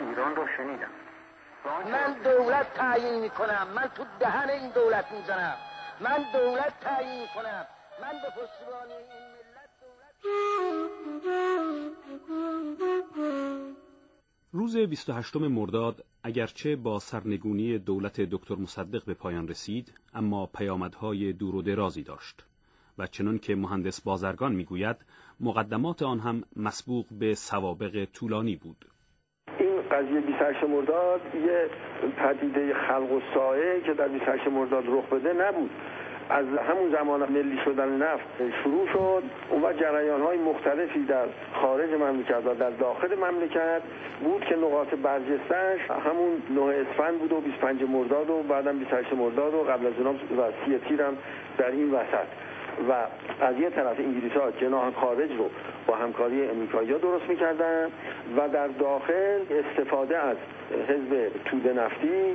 ایران رو شنیدم. من دولت تعیین می‌کنم. من تو دهن این دولت می‌زنم. من دولت تعیین می‌کنم. من به پشتیبانی این ملت دولت روز 28 مرداد اگرچه با سرنگونی دولت دکتر مصدق به پایان رسید اما پیامدهای دور و درازی داشت و چنان که مهندس بازرگان می‌گوید مقدمات آن هم مسبوق به سوابق طولانی بود. قضیه 28 مرداد یه پدیده خلق و سایه که در 28 مرداد رخ بده نبود. از همون زمان ملی شدن نفت شروع شد. و جریان های مختلفی در خارج مملکت و در داخل مملکت بود که نقاط برجستش همون 9 اسفند بود و 25 مرداد و بعدم 28 مرداد و قبل از اونم و سی تیر هم در این وسط. و از یه طرف انگلیس ها جناح خارج رو با همکاری امریکایی درست می‌کردن و در داخل استفاده از حزب توده نفتی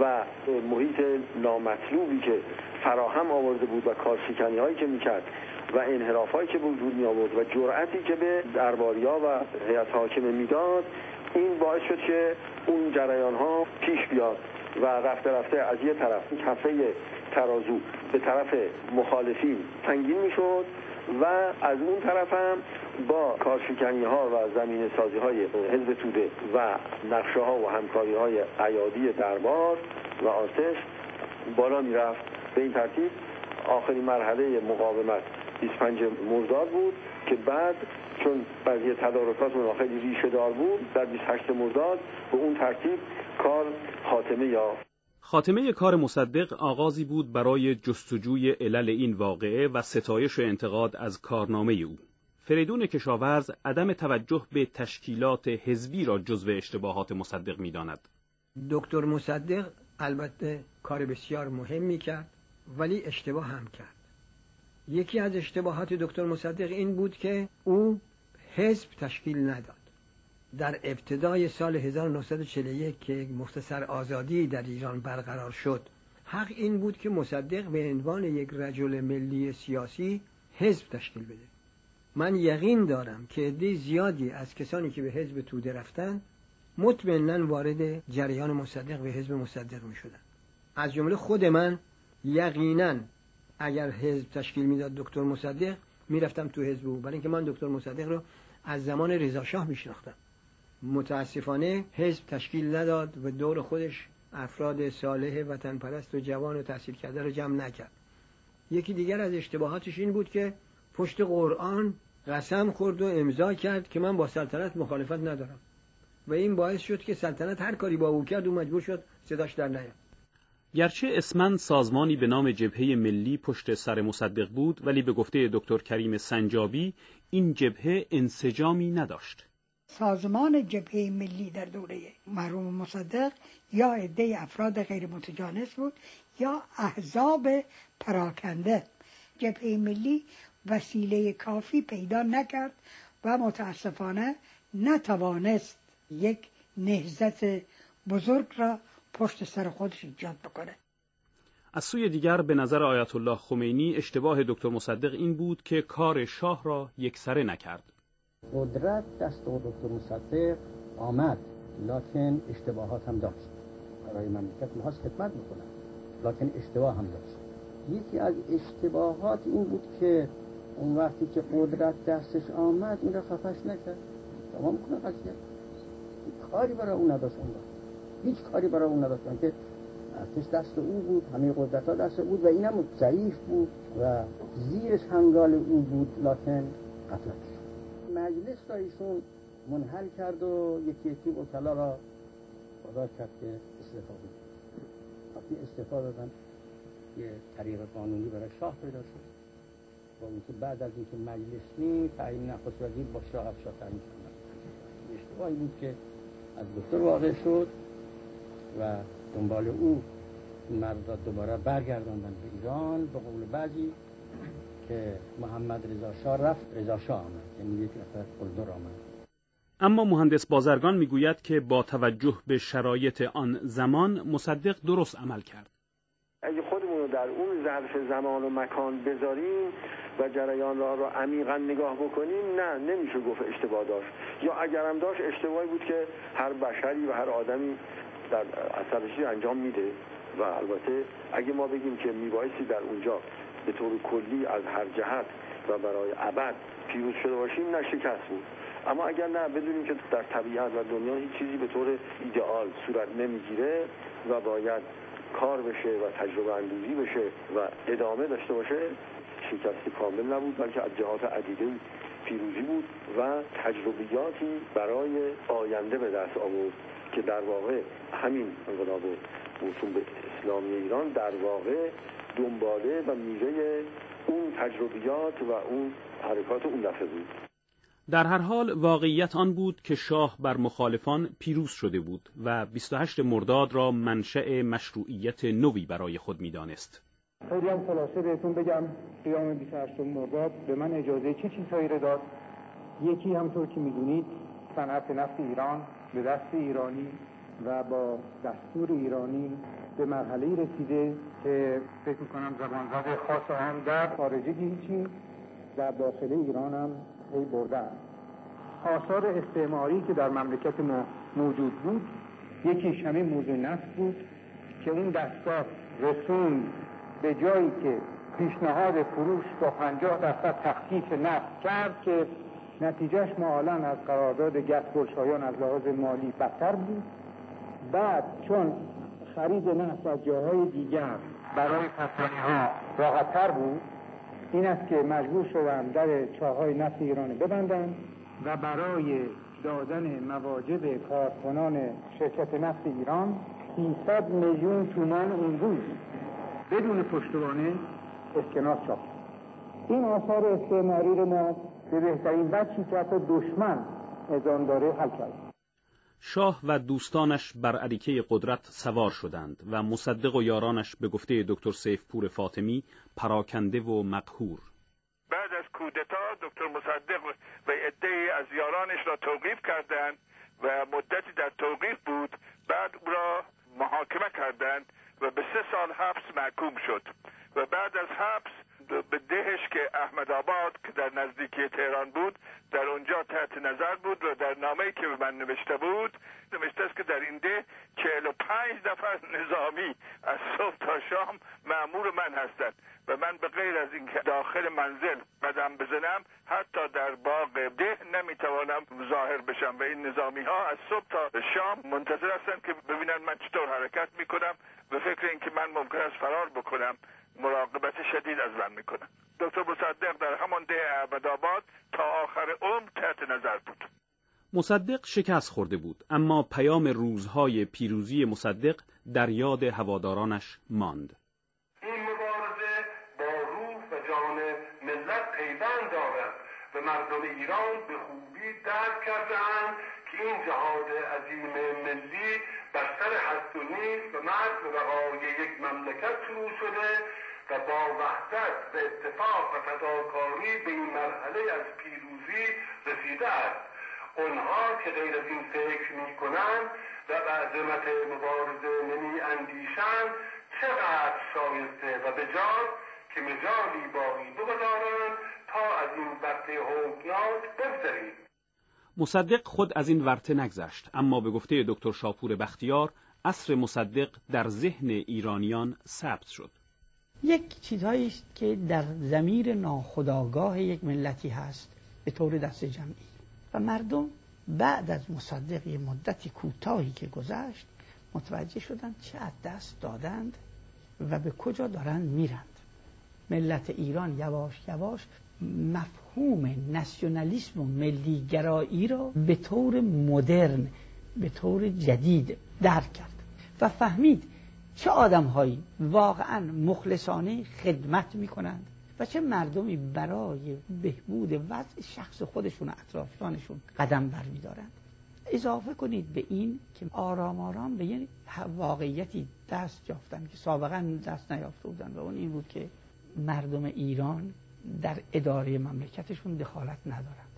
و محیط نامطلوبی که فراهم آورده بود و کارشکنی هایی که می‌کرد و انحراف هایی که وجود می آورد و جرأتی که به درباریا و هیئت حاکمه می‌داد این باعث شد که اون جریان ها پیش بیاد و رفته رفته از یه طرف کفه ترازو به طرف مخالفین سنگین می‌شد و از اون طرف هم با کارشکنی ها و زمین سازی های حزب توده و نقشه ها و همکاری های عیادی دربار و آتش بالا می‌رفت. به این ترتیب آخرین مرحله مقاومت 25 مرداد بود که بعد چون قضیه تدارکات خیلی ریشه دار بود در 28 مرداد به اون ترتیب کار خاتمه یافت. خاتمه کار مصدق آغازی بود برای جستجوی علل این واقعه و ستایش و انتقاد از کارنامه او. فریدون کشاورز عدم توجه به تشکیلات حزبی را جزو اشتباهات مصدق می‌داند. دکتر مصدق البته کار بسیار مهم کرد ولی اشتباه هم کرد. یکی از اشتباهات دکتر مصدق این بود که او حزب تشکیل نداد. در ابتدای سال 1941 که مختصر آزادی در ایران برقرار شد حق این بود که مصدق به عنوان یک رجل ملی سیاسی حزب تشکیل بده. من یقین دارم که عده زیادی از کسانی که به حزب توده رفتن مطمئنا وارد جریان مصدق به حزب مصدق می شدن. از جمله خود من یقینا اگر حزب تشکیل می‌داد دکتر مصدق می‌رفتم تو حزب او. برای اینکه من دکتر مصدق رو از زمان رضا شاه میشناختم. متاسفانه حزب تشکیل نداد و دور خودش افراد صالح وطن پرست و جوان و تحصیل کرده رو جمع نکرد. یکی دیگر از اشتباهاتش این بود که پشت قرآن قسم خورد و امضا کرد که من با سلطنت مخالفت ندارم. و این باعث شد که سلطنت هر کاری با او کرد و مجبور شد صداش در نیاد. گرچه اسمن سازمانی به نام جبهه ملی پشت سر مصدق بود ولی به گفته دکتر کریم سنجابی این جبهه انسجامی نداشت. سازمان جبهه ملی در دوره مرحوم مصدق یا عده افراد غیر متجانس بود یا احزاب پراکنده. جبهه ملی وسیله کافی پیدا نکرد و متاسفانه نتوانست یک نهزت بزرگ را پشت سر خودش ایجاد بکنه. از سوی دیگر به نظر آیت الله خمینی اشتباه دکتر مصدق این بود که کار شاه را یکسره نکرد. قدرت دست دکتر مصدق آمد. لکن اشتباهات هم داشت. برای مملکت می‌خواست خدمت می‌کنن لکن اشتباه هم داشت. یکی از اشتباهات این بود که اون وقتی که قدرت دستش آمد این را خفش نکرد. تمام کنه قضیه. کاری برای اون نداشت اون هیچ کاری برای اون نداشت. که ارتش دست او بود همه قدرت ها دست بود و اینم ضعیف بود و زیرش هنگال او بود. لکن قتلش مجلس را ایشون منحل کرد و یکی یکی وکلا را خدا کرد که استفاده بود وقتی استفاده دادن یه طریق قانونی برای شاه پیدا شد. با اینکه بعد از اینکه مجلسی تعیین نخست وزیر با شاه افشار تعیین اشتباهی بود که از دکتر واقع شد و دنبال او مرد دوباره برگرداندن به ایران. به قول بعضی که محمد رضا شاه رفت رضا شاه آمد. یعنی یک نفر آمد. اما مهندس بازرگان می‌گوید که با توجه به شرایط آن زمان مصدق درست عمل کرد. اگه خودمون رو در اون ظرف زمان و مکان بذاریم و جریان را را عمیقا نگاه بکنیم نه نمیشه گفت اشتباه داشت. یا اگرم داشت اشتباهی بود که هر بشری و هر آدمی در اثرشی انجام میده. و البته اگه ما بگیم که میبایستی در اونجا به طور کلی از هر جهت و برای ابد پیروز شده باشیم نه شکست بود. اما اگر نه بدونیم که در طبیعت و دنیا هیچ چیزی به طور ایدئال صورت نمی‌گیره و باید کار بشه و تجربه اندوزی بشه و ادامه داشته باشه شکست کامل نبود بلکه از جهات عدیده پیروزی بود و تجربیاتی برای آینده به دست آورد که در واقع همین انقلاب موسوم به اسلامی ایران در واقع دنباله و میوه اون تجربیات و اون حرکات اون دفعه بود در هر حال واقعیت آن بود که شاه بر مخالفان پیروز شده بود و 28 مرداد را منشأ مشروعیت نوی برای خود می‌دانست. خیلی هم خلاصه بهتون بگم قیام 28 مرداد به من اجازه چه چیزهایی رو داد یکی همطور که می‌دونید صنعت نفت ایران به دست ایرانی و با دستور ایرانی به مرحله رسیده که فکر می‌کنم زبانزد خاص هم در خارجه هیچی در داخل ایران هم پی بردن آثار استعماری که در مملکت ما موجود بود یکیش همین موضوع نفت بود که اون دستگاه رسون به جایی که پیشنهاد فروش با پنجاه درصد تخفیف نفت کرد که نتیجهش ما الان از قرارداد گسگلشایان از لحاظ مالی بدتر بود. بعد چون خرید نفت از جاهای دیگر برای کسانی ها راحتتر بود این است که مجبور شدن در چاهای نفت ایران ببندن و برای دادن مواجب کارکنان شرکت نفت ایران 300 میلیون تومان اون روز بدون پشتوانه اسکناس چاپ. این آثار استعماری رو ما به بهترین بچی که حتی دشمن ازان داره حل کرد شاه و دوستانش بر عریکه قدرت سوار شدند و مصدق و یارانش به گفته دکتر سیفپور فاطمی پراکنده و مقهور. بعد از کودتا دکتر مصدق و عده از یارانش را توقیف کردند و مدتی در توقیف بود بعد او را محاکمه کردند و به سه سال حبس محکوم شد و بعد از حبس به دهش که احمد آباد که در نزدیکی تهران بود در اونجا تحت نظر بود و در نامه‌ای که به من نوشته بود نوشته است که در این ده چهل و پنج دفعه نظامی از صبح تا شام معمور من هستند و من به غیر از اینکه داخل منزل قدم بزنم حتی در باغ ده نمی‌توانم ظاهر بشم و این نظامی ها از صبح تا شام منتظر هستند که ببینن من چطور حرکت می‌کنم به فکر اینکه من ممکن است فرار بکنم. مراقبت شدید از من می‌کنن دکتر مصدق در همان ده احمدآباد تا آخر عمر تحت نظر بود. مصدق شکست خورده بود اما پیام روزهای پیروزی مصدق در یاد هوادارانش ماند. این مبارزه با روح و جان ملت پیوند دارد و مردم ایران به خوبی درک کردهاند که این جهاد عظیم ملی سر هست و نیست و مرد و یک مملکت شروع شده و با وحدت و اتفاق و فداکاری به این مرحله از پیروزی رسیده است. اونها که غیر از این فکر می کنند و به عظمت مبارزه نمی اندیشند چقدر شایسته و بجاد که مجالی باقی بگذارند تا از این ورطه هولناک بگذرید مصدق خود از این ورطه نگذشت اما به گفته دکتر شاپور بختیار اصر مصدق در ذهن ایرانیان ثبت شد. یک چیزهایی است که در زمیر ناخداگاه یک ملتی هست به طور دست جمعی. و مردم بعد از مصدق یه مدتی کوتاهی که گذشت متوجه شدند چه از دست دادند و به کجا دارند میرند. ملت ایران یواش یواش مفهوم ناسیونالیسم و ملیگرایی را به طور مدرن به طور جدید درک کرد و فهمید چه آدمهایی واقعا مخلصانه خدمت می‌کنند و چه مردمی برای بهبود وضع شخص خودشون و اطرافیانشون قدم برمیدارند. اضافه کنید به این که آرام آرام به یه واقعیتی دست یافتن که سابقا دست نیافته بودن و اون این بود که مردم ایران در اداره مملکتشون دخالت ندارند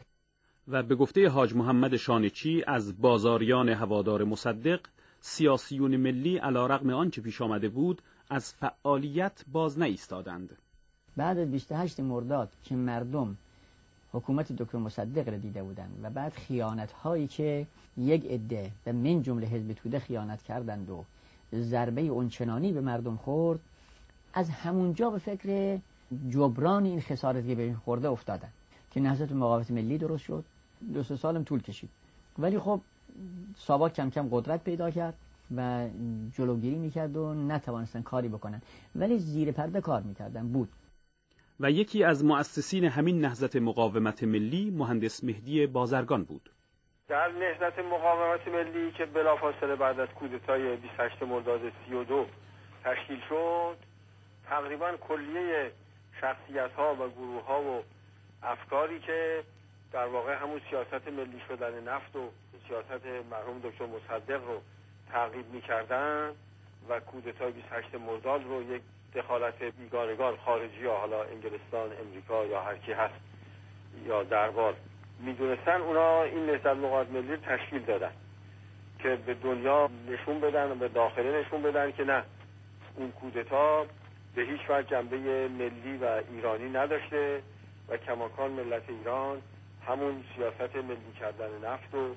و به گفته حاج محمد شانچی از بازاریان هوادار مصدق سیاسیون ملی علا رقم آنچه پیش آمده بود از فعالیت باز نایستادند. بعد از 28 مرداد که مردم حکومت دکتر مصدق را دیده بودند و بعد خیانت هایی که یک عده و من جمله حزب توده خیانت کردند و ضربه اونچنانی به مردم خورد از همونجا به فکر جبران این خسارت که به این خورده افتادن. که نهضت مقاومت ملی درست شد دو سه سالم طول کشید. ولی خب ساواک کم کم قدرت پیدا کرد و جلوگیری می‌کرد و نتوانستن کاری بکنن. ولی زیر پرده کار می‌کردن بود. و یکی از مؤسسین همین نهضت مقاومت ملی مهندس مهدی بازرگان بود. در نهضت مقاومت ملی که بلافاصله بعد از کودتای 28 مرداد 32 تشکیل شد تقریبا کلیه شخصیت ها و گروه ها و افکاری که در واقع همون سیاست ملی شدن نفت و سیاست مرحوم دکتر مصدق رو تعقیب می‌کردن و کودتای 28 مرداد رو یک دخالت بیگانگان خارجی یا حالا انگلستان امریکا یا هر کی هست یا دربار می‌دونستن اونا این نهضت مقاومت ملی تشکیل دادن که به دنیا نشون بدن و به داخله نشون بدن که نه اون کودتا به هیچ وجه جنبه ملی و ایرانی نداشته و کماکان ملت ایران همون سیاست ملی کردن نفت و,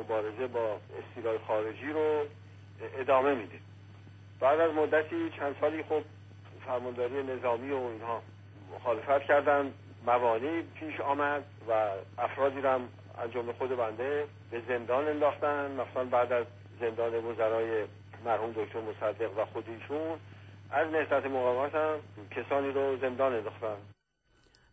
مبارزه با استیلای خارجی رو ادامه میده. بعد از مدتی چند سالی خب فرمانداری نظامی و اینها مخالفت کردن موانعی پیش آمد و افرادی را از جمله خود بنده به زندان انداختن. مثلا بعد از زندان وزرای مرحوم دکتر مصدق و خودیشون از نهضت مقاومت هم کسانی رو زندان انداختن.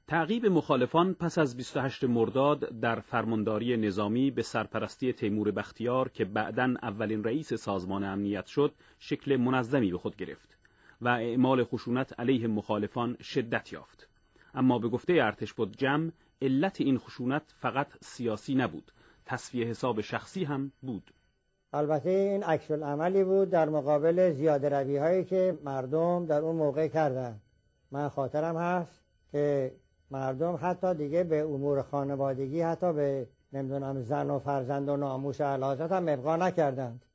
تعقیب مخالفان پس از 28 مرداد در فرمانداری نظامی به سرپرستی تیمور بختیار که بعدا اولین رئیس سازمان امنیت شد شکل منظمی به خود گرفت و اعمال خشونت علیه مخالفان شدت یافت. اما به گفته ارتش بود جمع علت این خشونت فقط سیاسی نبود تصفیه حساب شخصی هم بود. البته این عکس عملی بود در مقابل زیاده روی هایی که مردم در اون موقع کردن. من خاطرم هست که مردم حتی دیگه به امور خانوادگی حتی به نمی‌دونم زن و فرزند و ناموس علازت هم ابقا نکردند.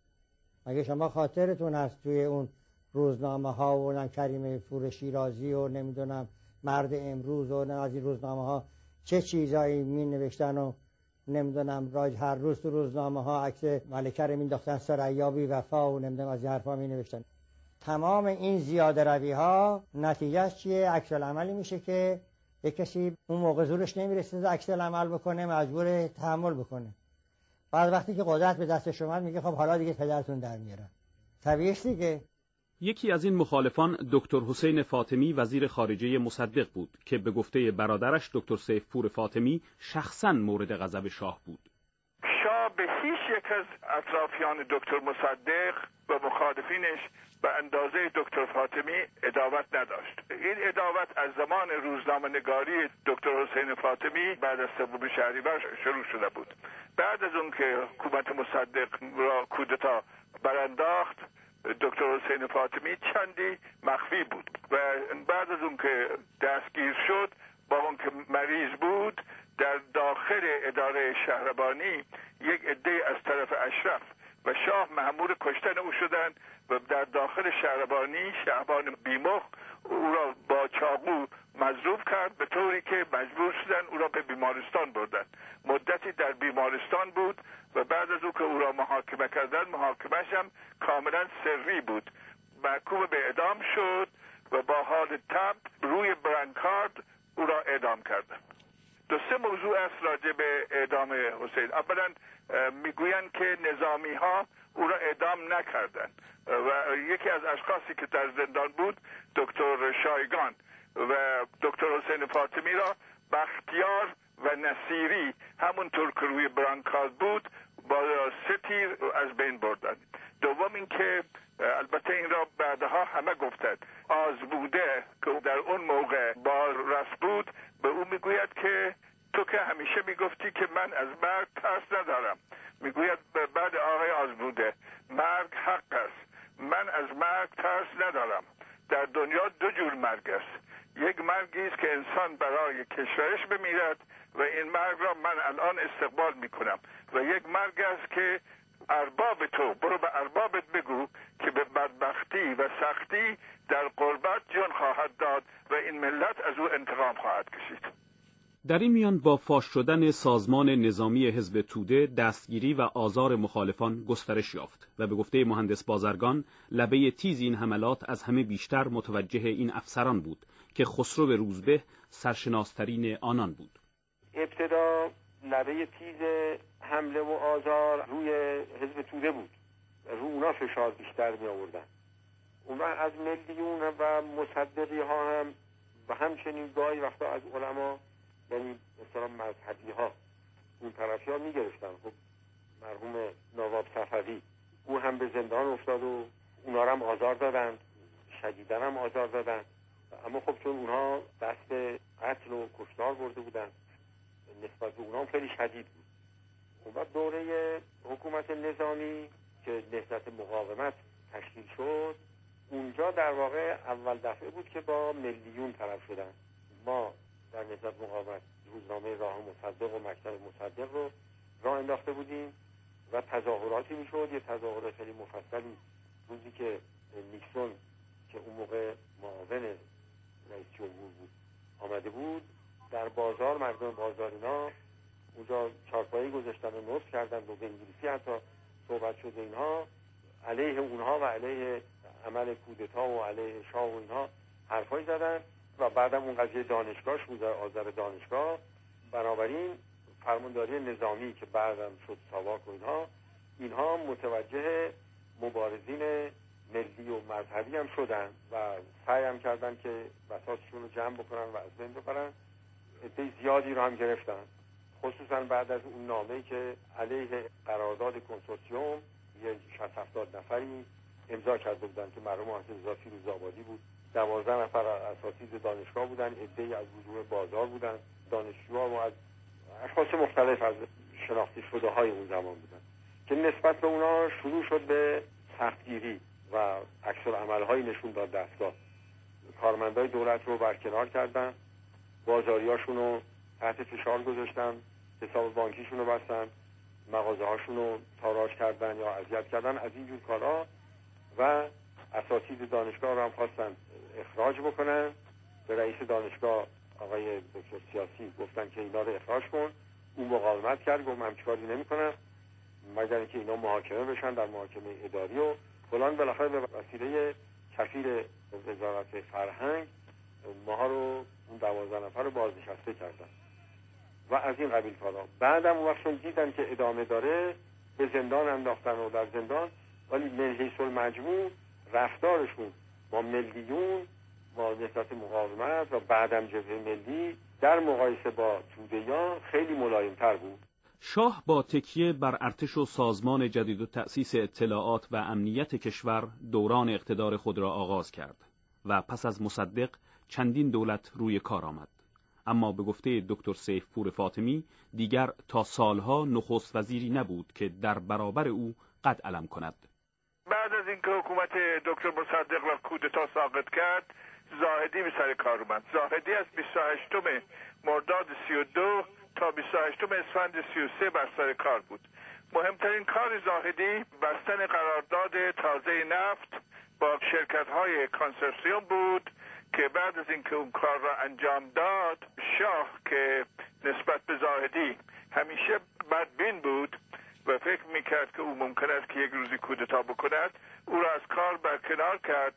اگه شما خاطرتون هست توی اون روزنامه ها و کریم فور شیرازی و نمی‌دونم مرد امروز و از این روزنامه ها چه چیزایی می نوشتن و نمی‌دونم راج هر روز تو روزنامه ها عکس ملکه رو مینداختن سریابی وفا و نمی‌دونم از این حرفا می نوشتن تمام این زیاده روی ها نتیجهش چیه؟ عکس عملی میشه که یک کسی اون موقع زورش نمی‌رسه عکس عمل بکنه مجبور تحمل بکنه. بعد وقتی که قدرت به دستش اومد میگه خب حالا دیگه پدرتون در میارن. طبیعیش دیگه. یکی از این مخالفان دکتر حسین فاطمی وزیر خارجه مصدق بود که به گفته برادرش دکتر سیفپور فاطمی شخصا مورد غضب شاه بود. شاه به هیچ یک از اطرافیان دکتر مصدق و مخالفینش به اندازه دکتر فاطمی اداوت نداشت. این اداوت از زمان روزنامه نگاری دکتر حسین فاطمی بعد از سوم شهریور شروع شده بود. بعد از اون که حکومت مصدق را کودتا برانداخت دکتر حسین فاطمی چندی مخفی بود و بعد از اون که دستگیر شد با اون که مریض بود در داخل اداره شهربانی یک عده از طرف اشرف و شاه معمور کشتن او شدند و در داخل شهربانی شهبان بیمخ او را با چاقو مضروب کرد به طوری که مجبور شدن او را به بیمارستان بردن. مدتی در بیمارستان بود و بعد از او که او را محاکمه کردن محاکمهش هم کاملا سری بود. محکوم به اعدام شد و با حال تب روی برنکارد او را اعدام کردن دو سه موضوع است راجع به اعدام حسین. اولا می‌گویند که نظامی ها او را اعدام نکردند. و یکی از اشخاصی که در زندان بود دکتر شایگان و دکتر حسین فاطمی را بختیار و نصیری همونطور که روی برانکاز بود با سه تیر از بین بردن. دوم اینکه البته این را بعدها همه گفتند. آزبوده که در اون موقع با رس بود به او می‌گوید که تو که همیشه می‌گفتی که من از مرگ ترس ندارم. می‌گوید بعد آقای آزبوده مرگ حق است. من از مرگ ترس ندارم. در دنیا دو جور مرگ است. یک مرگی است که انسان برای کشورش بمیرد و این مرگ را من الان استقبال می‌کنم. و یک مرگ است که ارباب تو برو به اربابت بگو که به بدبختی و سختی در قربت جان خواهد داد و این ملت از او انتقام خواهد کشید. در این میان با فاش شدن سازمان نظامی حزب توده دستگیری و آزار مخالفان گسترش یافت و به گفته مهندس بازرگان لبه تیز این حملات از همه بیشتر متوجه این افسران بود که خسرو روزبه سرشناسترین آنان بود. ابتدا لبه تیز حمله و آزار روی حزب توده بود. رو اونا فشار بیشتر می آوردن. اون از ملیون و مصدقی ها هم و همچنین گاهی وقتا از علما یعنی مثلا مذهبی ها اون طرفی ها خب مرحوم نواب صفوی او هم به زندان افتاد و اونا هم آزار دادن شدیدن هم آزار دادن. اما خب چون اونها دست قتل و کشتار برده بودن نسبت به اونها خیلی شدید بود. اون بعد دوره حکومت نظامی که نهضت مقاومت تشکیل شد اونجا در واقع اول دفعه بود که با میلیون طرف شدن. ما در نهضت مقاومت روزنامه راه مصدق و مکتب مصدق رو راه انداخته بودیم و تظاهراتی می‌شد. یه تظاهرات خیلی مفصلی روزی که نیکسون که اون موقع معاون رئیس جمهور بود آمده بود در بازار مردم بازار اینا اونجا چارپایی گذاشتن و نصف کردن و به انگلیسی حتی صحبت شده اینها. علیه اونها و علیه عمل کودتا و علیه شاه و اینها حرفایی زدن. و بعدم اون قضیه دانشگاهش بود آذر دانشگاه. بنابراین فرمانداری نظامی که بعدم شد ساواک و اینها اینها متوجه مبارزین ملی و مذهبی هم شدن و سعی هم کردن که بساتشون رو جمع بکنن و از بین ببرن. عده زیادی رو هم گرفتن. خصوصا بعد از اون نامه که علیه قرارداد کنسورسیوم یه 60 70 نفری امضا کرده بودن که مرحوم حسین رضا فیروزآبادی بود. دوازده نفر اساتید دانشگاه بودن عده از وجوه بازار بودن. دانشجوها و از اشخاص مختلف از شناخته شده های اون زمان بودن که نسبت به اونا شروع شد به سختگیری و عکس عملهایی نشون داد دستگاه. کارمندای دولت رو برکنار کردن بازاریاشون رو تحت فشار گذاشتن حساب بانکیشون رو بستن مغازه هاشون رو تاراج کردن یا اذیت کردن از این جور کارها و اساتید دانشگاه رو هم خواستن اخراج بکنن. به رئیس دانشگاه آقای دکتر سیاسی گفتن که اینا رو اخراج کن. اون مقاومت کرد گفت من چیکاری نمی‌کنم. مگر اینکه اینا محاکمه بشن در محاکمه اداری و فلان. بالاخره به وسیله کفیر وزارت فرهنگ ماها رو اون دوازده نفر رو بازنشسته کردن. و از این قبیل کارا. بعدم اون دیدن که ادامه داره به زندان انداختن و در زندان. ولی ملحیس المجموع رفتارشون با ملیون با نسبت مقاومت و بعدم جبهه ملی در مقایسه با تودهیان خیلی ملایمتر بود. شاه با تکیه بر ارتش و سازمان جدید و تأسیس اطلاعات و امنیت کشور دوران اقتدار خود را آغاز کرد و پس از مصدق چندین دولت روی کار آمد. اما به گفته دکتر سیف پور فاطمی دیگر تا سالها نخست وزیری نبود که در برابر او قد علم کند. بعد از اینکه حکومت دکتر مصدق را کودتا ساقط کرد زاهدی به سر کار اومد. زاهدی از 28 مرداد 32 تا 28 اسفند 33 بر سر کار بود. مهمترین کار زاهدی بستن قرارداد تازه نفت با شرکت های کانسرسیوم بود که بعد از اینکه اون کار را انجام داد شاه که نسبت به زاهدی همیشه بدبین بود و فکر می‌کرد که او ممکن است که یک روزی کودتا بکند. او را از کار برکنار کرد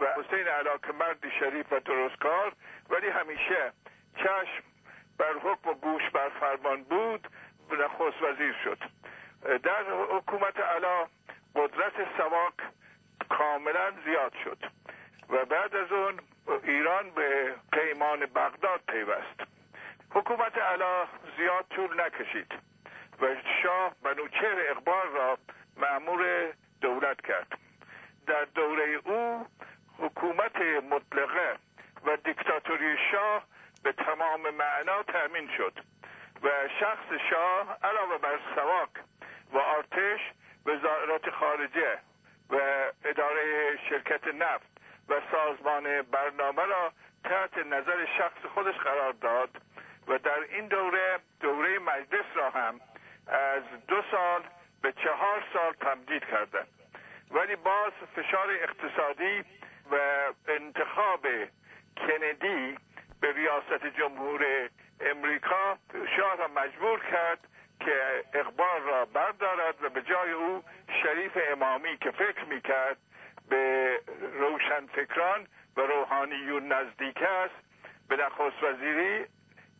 و حسین علاقه مرد شریف و درستکار ولی همیشه چشم بر حکم و گوش بر فرمان بود نخست وزیر شد. در حکومت علا قدرت سواک کاملا زیاد شد و بعد از اون ایران به پیمان بغداد پیوست. حکومت علا زیاد طول نکشید. و شاه منوچهر اقبال را معمور دولت کرد. در دوره او حکومت مطلقه و دیکتاتوری شاه به تمام معنا تأمین شد و شخص شاه علاوه بر سواک و آرتش وزارت خارجه و اداره شرکت نفت و سازمان برنامه را تحت نظر شخص خودش قرار داد و در این دوره دوره مجلس را هم از دو سال به چهار سال تمدید کردند. ولی باز فشار اقتصادی و انتخاب کندی به ریاست جمهور امریکا شاه را مجبور کرد که اقبال را بردارد و به جای او شریف امامی که فکر می‌کرد به روشنفکران و روحانیون نزدیک است به نخست وزیری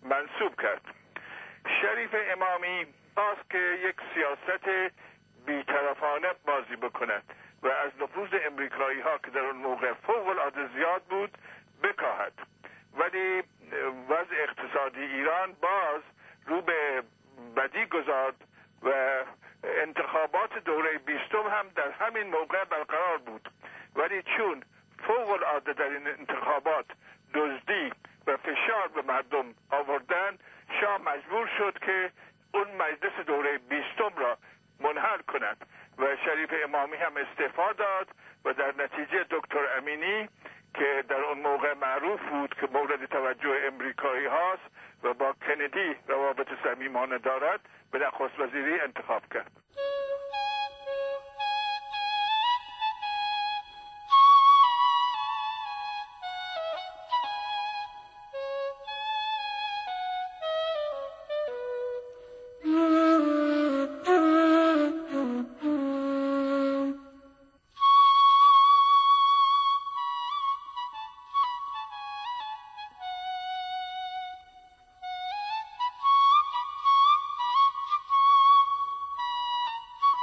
منصوب کرد. شریف امامی خواست که یک سیاست بیطرفانه بازی بکند و از نفوذ امریکایی ها که در اون موقع فوق العاده زیاد بود بکاهد. ولی وضع اقتصادی ایران باز رو به بدی گذارد و انتخابات دوره بیستم هم در همین موقع برقرار بود. ولی چون فوق العاده در این انتخابات دزدی و فشار به مردم آوردن شاه مجبور شد که اون مجلس دوره بیستم را منحل کند و شریف امامی هم استعفا داد و در نتیجه دکتر امینی که در اون موقع معروف بود که مورد توجه امریکایی هاست و با کندی روابط صمیمانه دارد به نخست وزیری انتخاب کرد.